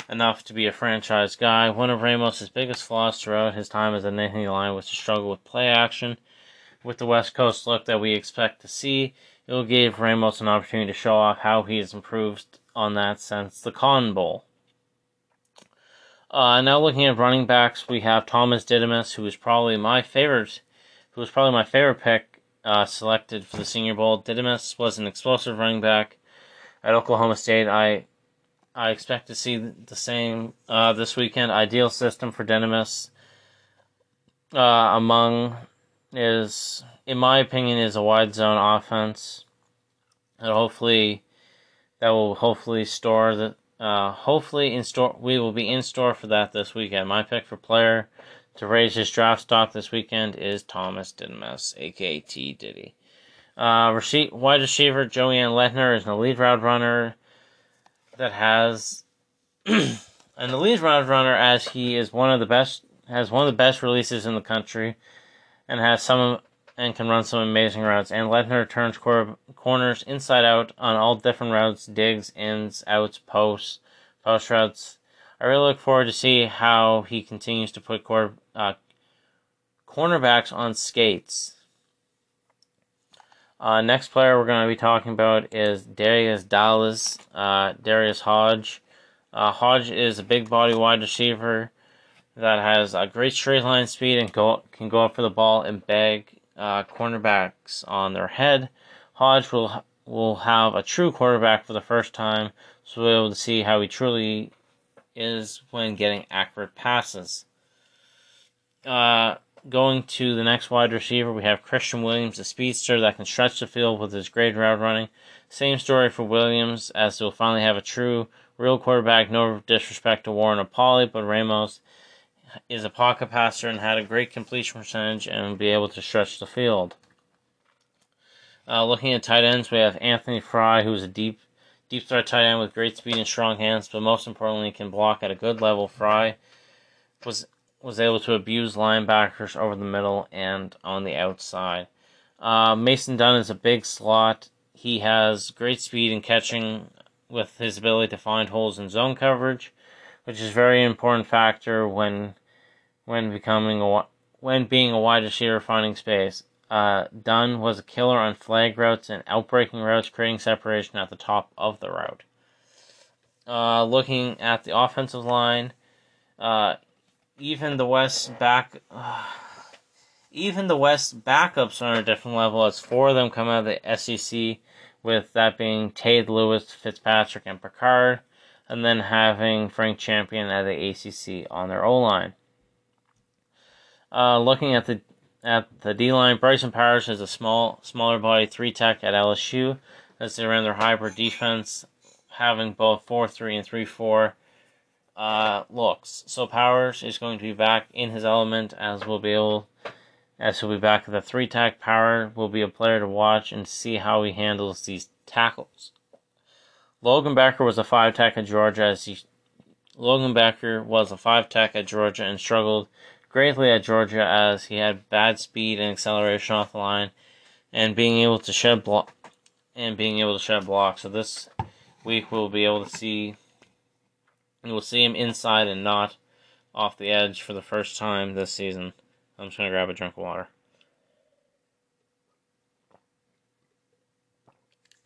enough to be a franchise guy. One of Ramos' biggest flaws throughout his time as a Nittany Lion was to struggle with play action. With the West Coast look that we expect to see, it will give Ramos an opportunity to show off how he has improved on that since the Cotton Bowl. Uh, now looking at running backs, we have Thomas Didymus, who is probably my favorite, who was probably my favorite pick uh, selected for the Senior Bowl. Didymus was an explosive running back at Oklahoma State. I I expect to see the same uh, this weekend. Ideal system for Didymus uh, among is, in my opinion, is a wide zone offense. And hopefully, that will hopefully store the. Uh, hopefully in store we will be in store for that this weekend. My pick for player to raise his draft stock this weekend is Thomas Didymus, aka T Diddy. Uh, wide receiver Joanne Letner is an elite route runner that has *clears throat* an elite route runner as he is one of the best has one of the best releases in the country and has some and can run some amazing routes. And Letner turns cor- corners inside out on all different routes, digs, ins, outs, posts, post routes. I really look forward to see how he continues to put cor- uh, cornerbacks on skates. Uh, next player we're going to be talking about is Darius Dallas, uh, Darius Hodge. Uh, Hodge is a big body wide receiver that has a great straight line speed and go, can go up for the ball and bag uh, cornerbacks on their head. Hodge will will have a true quarterback for the first time, so we'll be able to see how he truly is when getting accurate passes. Uh, going to the next wide receiver, we have Christian Williams, a speedster that can stretch the field with his great route running. Same story for Williams, as he'll finally have a true, real quarterback. No disrespect to Warren or Polly, but Ramos is a pocket passer and had a great completion percentage and will be able to stretch the field. Uh, looking at tight ends, we have Anthony Fry, who's a deep, deep threat tight end with great speed and strong hands, but most importantly, can block at a good level. Fry was was able to abuse linebackers over the middle and on the outside. Uh, Mason Dunn is a big slot. He has great speed in catching with his ability to find holes in zone coverage, which is a very important factor when when becoming a when being a wide receiver finding space. Uh, Dunn was a killer on flag routes and outbreaking routes, creating separation at the top of the route. Uh, looking at the offensive line, uh, even the West back, uh, *sighs* even the West backups are on a different level as four of them come out of the SEC, with that being Tate, Lewis, Fitzpatrick, and Picard, and then having Frank Champion at the ACC on their O line. Uh, looking at the at the D line, Bryson Powers is a small, smaller body three tech at LSU as they ran their hybrid defense, having both four three and three four uh, looks. So Powers is going to be back in his element as we'll be able as he'll be back at the three tack power will be a player to watch and see how he handles these tackles. Logan Becker was a five tack at Georgia as he Logan Becker was a five tack at Georgia and struggled greatly at Georgia as he had bad speed and acceleration off the line and being able to shed block and being able to shed blocks. So this week we'll be able to see We'll see him inside and not off the edge for the first time this season. I'm just going to grab a drink of water.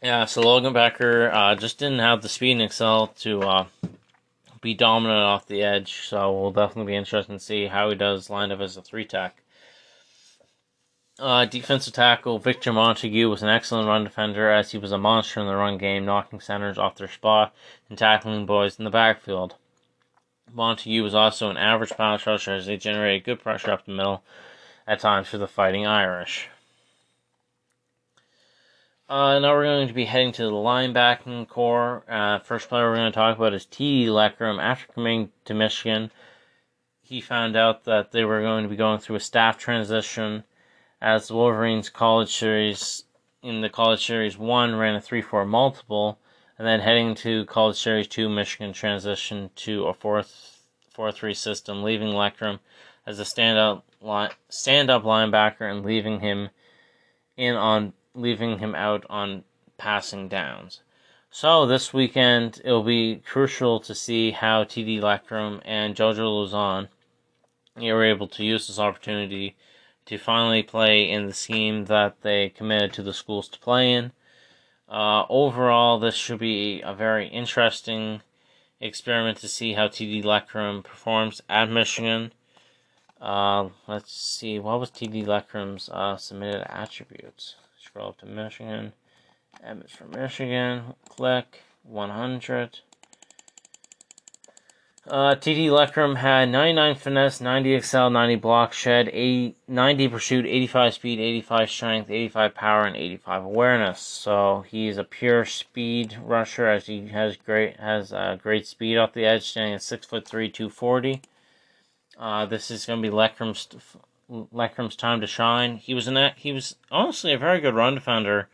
Yeah, so Logan Becker uh, just didn't have the speed and excel to uh, be dominant off the edge, so we'll definitely be interested to see how he does lined up as a three tech. Uh, defensive tackle Victor Montague was an excellent run defender as he was a monster in the run game, knocking centers off their spot and tackling boys in the backfield. Montague was also an average pass rusher as they generated good pressure up the middle at times for the Fighting Irish. Uh, now we're going to be heading to the linebacking corps. Uh, first player we're going to talk about is T.D. Leckram. After coming to Michigan, he found out that they were going to be going through a staff transition as Wolverines college series in the college series one ran a 3-4 multiple and then heading to college series 2 Michigan transitioned to a 4-3 system leaving Leckram as a stand-up stand-up linebacker and leaving him in on leaving him out on passing downs. So this weekend it'll be crucial to see how TD Leckram and Jojo Luzon are able to use this opportunity to finally play in the scheme that they committed to the schools to play in. Uh, overall, this should be a very interesting experiment to see how TD Leckram performs at Michigan. Uh, let's see, what was TD Leckram's uh, submitted attributes? Scroll up to Michigan. Image from Michigan. Click 100. Uh, TD Leckram had 99 finesse, 90 excel, 90 block shed, 80, 90 pursuit, 85 speed, 85 strength, 85 power, and 85 awareness. So he's a pure speed rusher as he has great has uh, great speed off the edge, standing at six foot three, 240. Uh, this is going to be Leckram's Leckram's time to shine. He was in he was honestly a very good run defender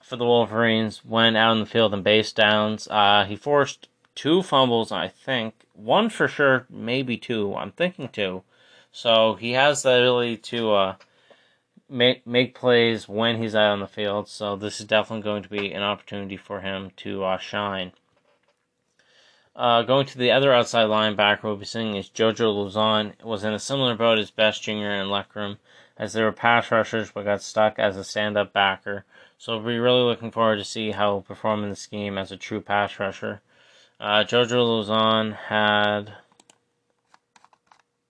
for the Wolverines when out in the field and base downs. Uh, he forced two fumbles, I think. One for sure, maybe two. I'm thinking two. So he has the ability to uh, make make plays when he's out on the field. So this is definitely going to be an opportunity for him to uh, shine. Uh, going to the other outside linebacker we'll be seeing is Jojo Luzon. Was in a similar boat as Best Jr. and Leckram, as they were pass rushers but got stuck as a stand up backer. So we'll be really looking forward to see how he'll perform in the scheme as a true pass rusher. Uh, Jojo Lozon had.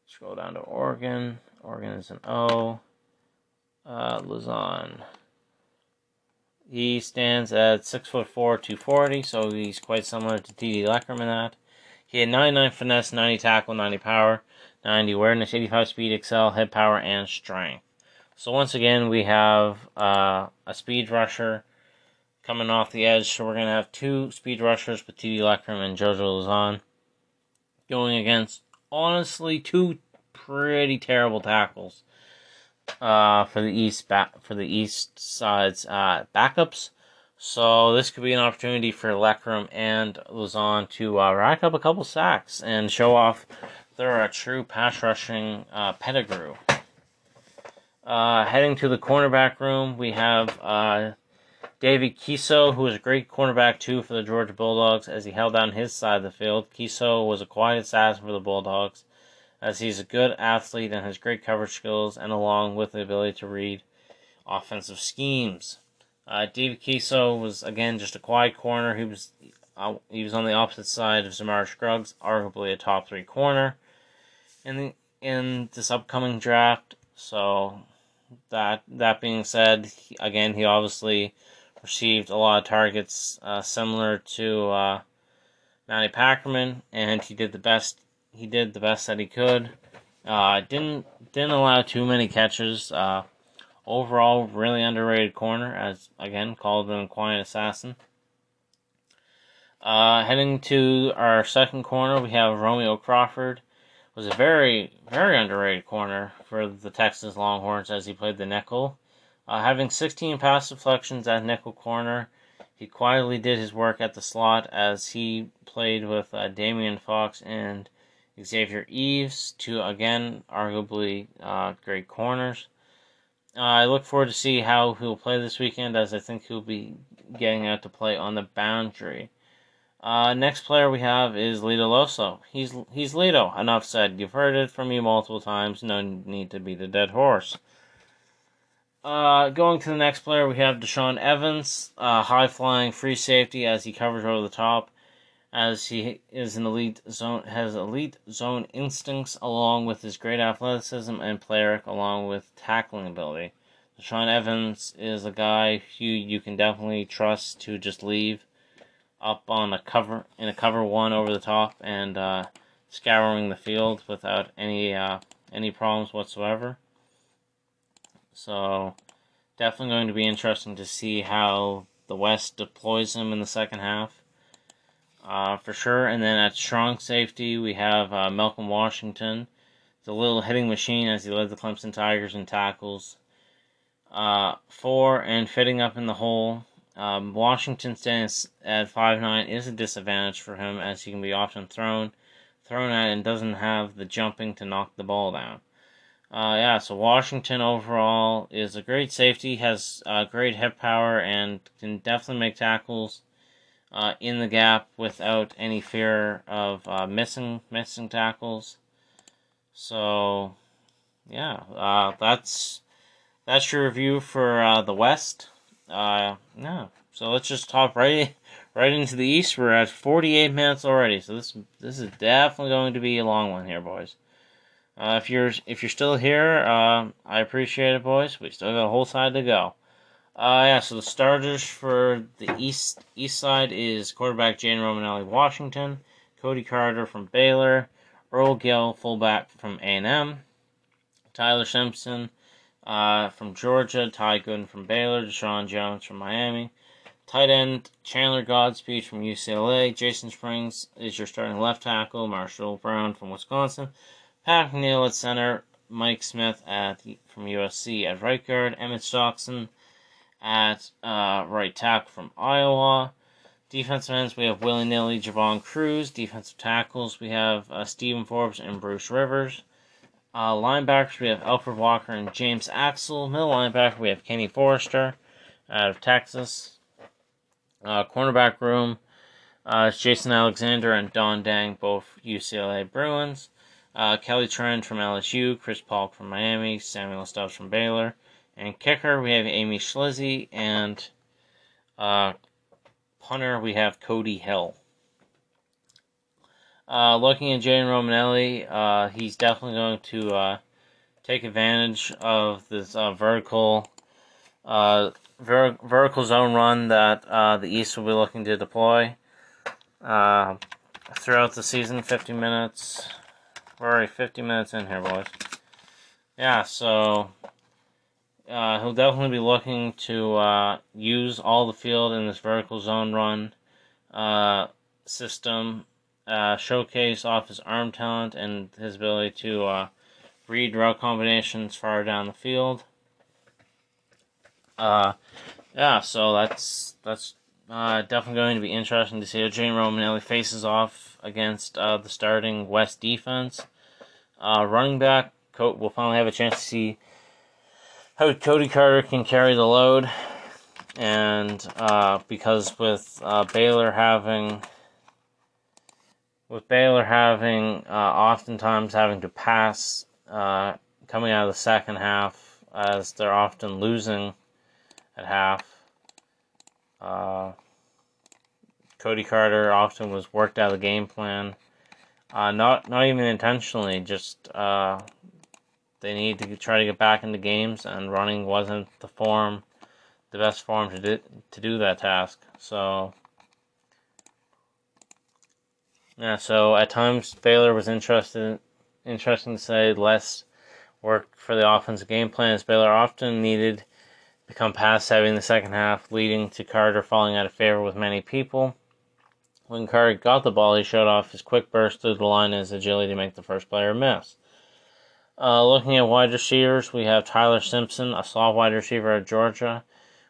Scroll down to Oregon. Oregon is an O. Uh, Luzon. He stands at six foot four, two forty, so he's quite similar to T.D. Leckerman that. He had 99 finesse, 90 tackle, 90 power, 90 awareness, 85 speed, excel, head power, and strength. So once again, we have uh, a speed rusher coming off the edge. So we're going to have two speed rushers with T.D. Leckerman and JoJo Lozon going against, honestly, two pretty terrible tackles uh, for the east for the east side's uh, backups. So this could be an opportunity for Leckerman and Luzon to uh, rack up a couple sacks and show off they're a true pass rushing uh, pedigree. Uh, heading to the cornerback room, we have uh, David Kiso, who was a great cornerback too for the Georgia Bulldogs as he held down his side of the field. Kiso was a quiet assassin for the Bulldogs as he's a good athlete and has great coverage skills, and along with the ability to read offensive schemes. Uh, David Kiso was again just a quiet corner. He was uh, he was on the opposite side of Zamar Scruggs, arguably a top three corner in the in this upcoming draft. So that that being said, he, again he obviously received a lot of targets uh, similar to uh, Matty Packerman, and he did the best he did the best that he could. Uh, didn't didn't allow too many catches. Uh, overall, really underrated corner, as again called an quiet assassin. Uh, heading to our second corner, we have Romeo Crawford. Was a very very underrated corner for the Texas Longhorns as he played the nickel. Uh, having 16 pass deflections at nickel corner, he quietly did his work at the slot as he played with uh, Damian Fox and Xavier Eves, two again arguably uh, great corners. Uh, I look forward to see how he'll play this weekend, as I think he'll be getting out to play on the boundary. Uh, next player we have is Lito Loso. He's he's Lito. Enough said. You've heard it from me multiple times. No need to beat a dead horse. Uh, going to the next player, we have Deshaun Evans, uh, high flying free safety as he covers over the top as he is an elite zone has elite zone instincts along with his great athleticism and player along with tackling ability. Sean Evans is a guy who you can definitely trust to just leave up on a cover in a cover one over the top and uh, scouring the field without any uh, any problems whatsoever. So definitely going to be interesting to see how the West deploys him in the second half uh, for sure. And then at strong safety, we have uh, Malcolm Washington, the little hitting machine as he led the Clemson Tigers in tackles. Uh, four and fitting up in the hole. Um, Washington stands at five nine is a disadvantage for him as he can be often thrown, thrown at and doesn't have the jumping to knock the ball down. Uh, yeah, so Washington overall is a great safety, has uh, great hip power, and can definitely make tackles uh, in the gap without any fear of uh, missing missing tackles. So, yeah, uh, that's that's your review for uh, the West. Uh, yeah, so let's just talk right right into the East. We're at 48 minutes already, so this this is definitely going to be a long one here, boys. Uh, if you're if you're still here, uh, I appreciate it, boys. We still got a whole side to go. Uh, yeah, so the starters for the east east side is quarterback Jane Romanelli, Washington, Cody Carter from Baylor, Earl Gill, fullback from A&M, Tyler Simpson uh, from Georgia, Ty Gooden from Baylor, Deshaun Jones from Miami, tight end Chandler Godspeed from UCLA, Jason Springs is your starting left tackle, Marshall Brown from Wisconsin, Pat McNeil at center, Mike Smith at from USC at right guard, Emmett Stockton at uh, right tackle from Iowa. Defensive ends, we have willy nilly Javon Cruz. Defensive tackles, we have uh, Stephen Forbes and Bruce Rivers. Uh, linebackers, we have Alfred Walker and James Axel. Middle linebacker, we have Kenny Forrester out of Texas. Uh, cornerback room, uh, Jason Alexander and Don Dang, both UCLA Bruins. Uh, Kelly Trent from LSU, Chris Paul from Miami, Samuel Stubbs from Baylor, and kicker we have Amy Schlizzy, and uh, punter we have Cody Hill. Uh, looking at Jaden Romanelli, uh, he's definitely going to uh, take advantage of this uh, vertical ver- vertical zone run that the East will be looking to deploy throughout the season. 50 minutes. We're already 50 minutes in here, boys. Yeah, so uh, he'll definitely be looking to uh, use all the field in this vertical zone run uh, system, uh, showcase off his arm talent and his ability to uh, read route combinations far down the field. Uh, yeah, so that's that's definitely going to be interesting to see how Jane Romanelli faces off against the starting West defense. Uh, running back, we'll finally have a chance to see how Cody Carter can carry the load. And uh, because with uh, Baylor having with Baylor having uh, oftentimes having to pass uh, coming out of the second half, as they're often losing at half. Uh, Cody Carter often was worked out of the game plan. Uh, not not even intentionally, just uh, they need to try to get back into games, and running wasn't the form, the best form to do, to do that task. So yeah, so at times Baylor was interested, interesting to say, less work for the offensive game plan as Baylor often needed become pass heavy in the second half, leading to Carter falling out of favor with many people. When Carter got the ball, he showed off his quick burst through the line and his agility to make the first player miss. Uh, looking at wide receivers, we have Tyler Simpson, a soft wide receiver at Georgia,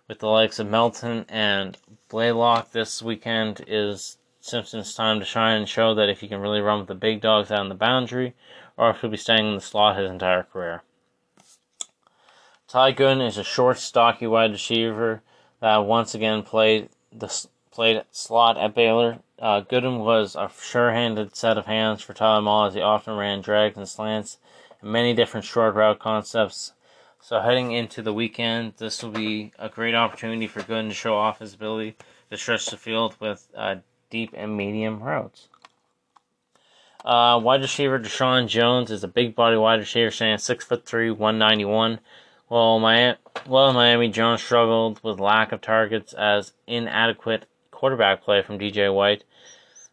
with the likes of Melton and Blaylock. This weekend is Simpson's time to shine and show that if he can really run with the big dogs out on the boundary, or if he'll be staying in the slot his entire career. Ty Gooden is a short, stocky wide receiver that once again played the played slot at Baylor. Uh, Gooden was a sure-handed set of hands for Tyler Mahle as he often ran drags and slants and many different short route concepts. So heading into the weekend, this will be a great opportunity for Gooden to show off his ability to stretch the field with uh, deep and medium routes. Uh, wide receiver Deshaun Jones is a big body wide receiver, standing six foot three, one ninety one. Well, Miami, well, Miami Jones struggled with lack of targets as inadequate quarterback play from DJ White.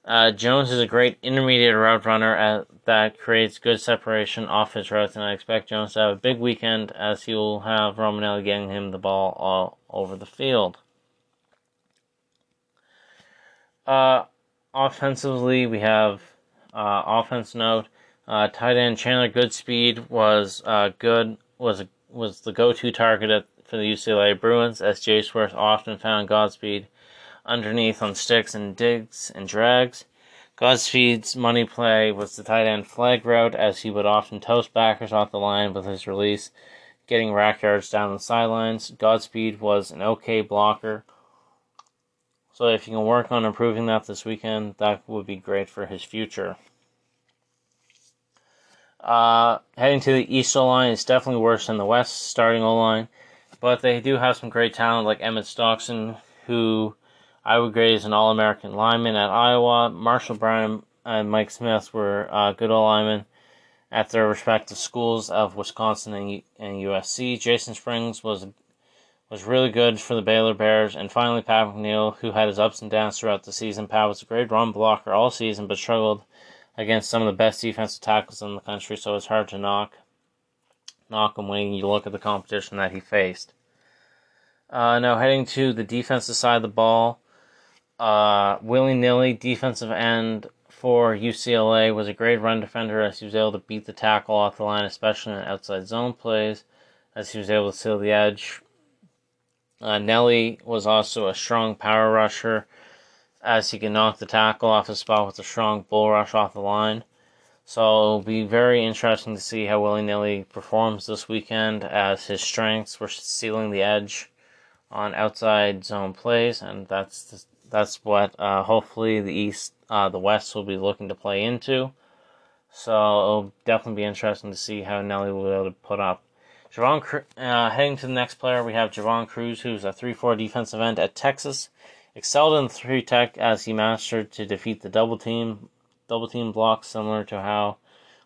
Uh, Jones is a great intermediate route runner at, that creates good separation off his routes, and I expect Jones to have a big weekend as he will have Romanelli getting him the ball all over the field. Uh, offensively, we have uh, offense note. Uh, tight end Chandler Goodspeed was uh, good was was the go-to target at, for the UCLA Bruins, as Jay Swerth often found Godspeed underneath on sticks and digs and drags. Godspeed's money play was the tight end flag route, as he would often toast backers off the line with his release, getting rack yards down the sidelines. Godspeed was an okay blocker. So if you can work on improving that this weekend, that would be great for his future. Uh, heading to the East O line is definitely worse than the West starting O line, but they do have some great talent like Emmett Stockton, who I would grade as an All American lineman at Iowa. Marshall Brown and Mike Smith were uh, good O linemen at their respective schools of Wisconsin and, and USC. Jason Springs was was really good for the Baylor Bears, and finally Pat McNeil, who had his ups and downs throughout the season. Pat was a great run blocker all season, but struggled against some of the best defensive tackles in the country, so it's hard to knock knock him when you look at the competition that he faced. Uh, now heading to the defensive side of the ball, uh, Willy Nilly, defensive end for UCLA, was a great run defender as he was able to beat the tackle off the line, especially in outside zone plays, as he was able to seal the edge. Uh, Nelly was also a strong power rusher as he can knock the tackle off his spot with a strong bull rush off the line. So it'll be very interesting to see how Willy Nilly performs this weekend as his strengths were sealing the edge on outside zone plays, and that's that's what uh, hopefully the East, uh, the West will be looking to play into. So it'll definitely be interesting to see how Nelly will be able to put up. Javon, uh, heading to the next player, we have Javon Cruz, who's a 3 4 defensive end at Texas. Excelled in 3 tech as he mastered to defeat the double team double team block, similar to how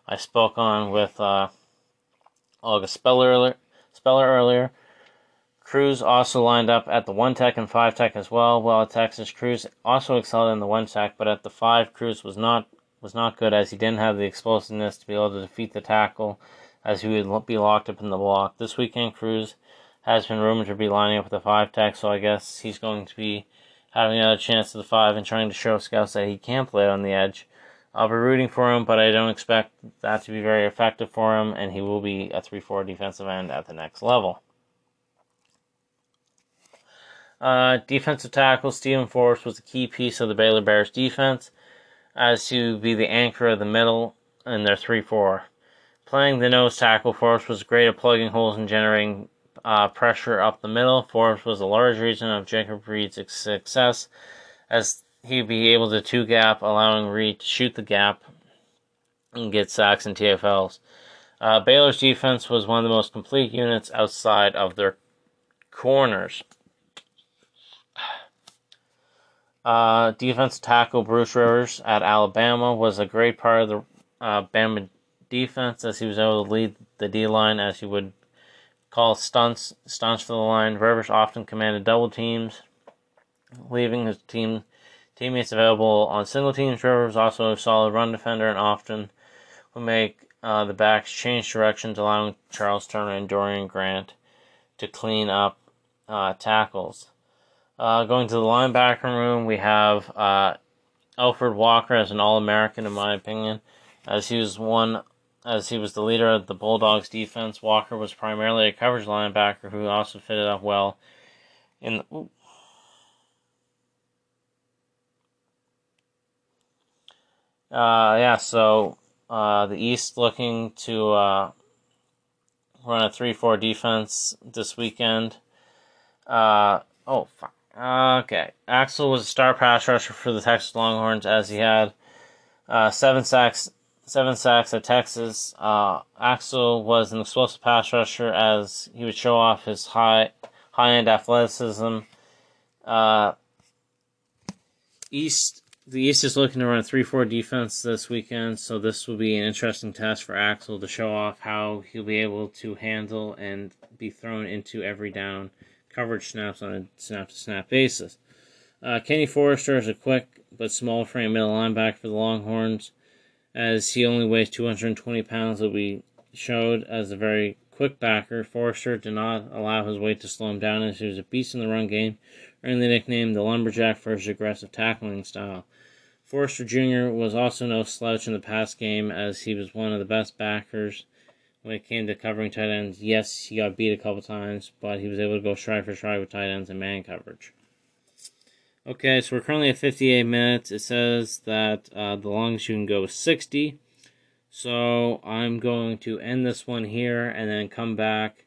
I spoke on with uh, August Speller, Speller earlier. Cruz also lined up at the one tech and five tech as well. While at Texas, Cruz also excelled in the one tech, but at the five, Cruz was not was not good as he didn't have the explosiveness to be able to defeat the tackle, as he would be locked up in the block. This weekend, Cruz has been rumored to be lining up with the five tech, so I guess he's going to be having another chance to the five and trying to show scouts that he can play on the edge. I'll be rooting for him, but I don't expect that to be very effective for him, and he will be a 3 4 defensive end at the next level. Uh, defensive tackle Steven Forrest was a key piece of the Baylor Bears defense, as to be the anchor of the middle in their 3 4. Playing the nose tackle, Forrest was great at plugging holes and generating uh, pressure up the middle. Forrest was a large reason of Jacob Reed's success, as he'd be able to two gap, allowing Reed to shoot the gap and get sacks and TFLs. Uh, Baylor's defense was one of the most complete units outside of their corners. Uh, defensive tackle Bruce Rivers at Alabama was a great part of the uh, Bama defense as he was able to lead the D line as he would call stunts stunts for the line. Rivers often commanded double teams, leaving his team teammates available on single teams. Rivers also a solid run defender and often would make uh, the backs change directions, allowing Charles Turner and Dorian Grant to clean up uh, tackles. Uh, going to the linebacker room, we have uh, Alfred Walker as an All American, in my opinion, as he was one, as he was the leader of the Bulldogs defense. Walker was primarily a coverage linebacker who also fitted up well in. The, uh, yeah, so uh, the East looking to uh, run a 3 4 defense this weekend. Uh, oh, fuck. Okay. Axel was a star pass rusher for the Texas Longhorns as he had uh, seven sacks seven sacks at Texas. Uh, Axel was an explosive pass rusher as he would show off his high high end athleticism. Uh, East the East is looking to run a three four defense this weekend, so this will be an interesting test for Axel to show off how he'll be able to handle and be thrown into every down coverage snaps on a snap to snap basis. Uh, Kenny Forrester is a quick but small frame middle linebacker for the Longhorns, as he only weighs 220 pounds, that we showed as a very quick backer. Forrester did not allow his weight to slow him down, as he was a beast in the run game, earning the nickname the Lumberjack for his aggressive tackling style. Forrester Jr. was also no slouch in the pass game, as he was one of the best backers when it came to covering tight ends, yes, he got beat a couple times, but he was able to go stride for stride with tight ends and man coverage. Okay, so we're currently at 58 minutes. It says that uh, the longest you can go is 60. So I'm going to end this one here and then come back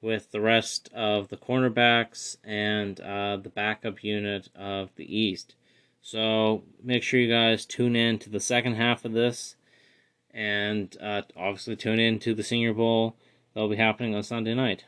with the rest of the cornerbacks and uh, the backup unit of the East. So make sure you guys tune in to the second half of this and uh, obviously tune in to the Senior Bowl. That'll be happening on Sunday night.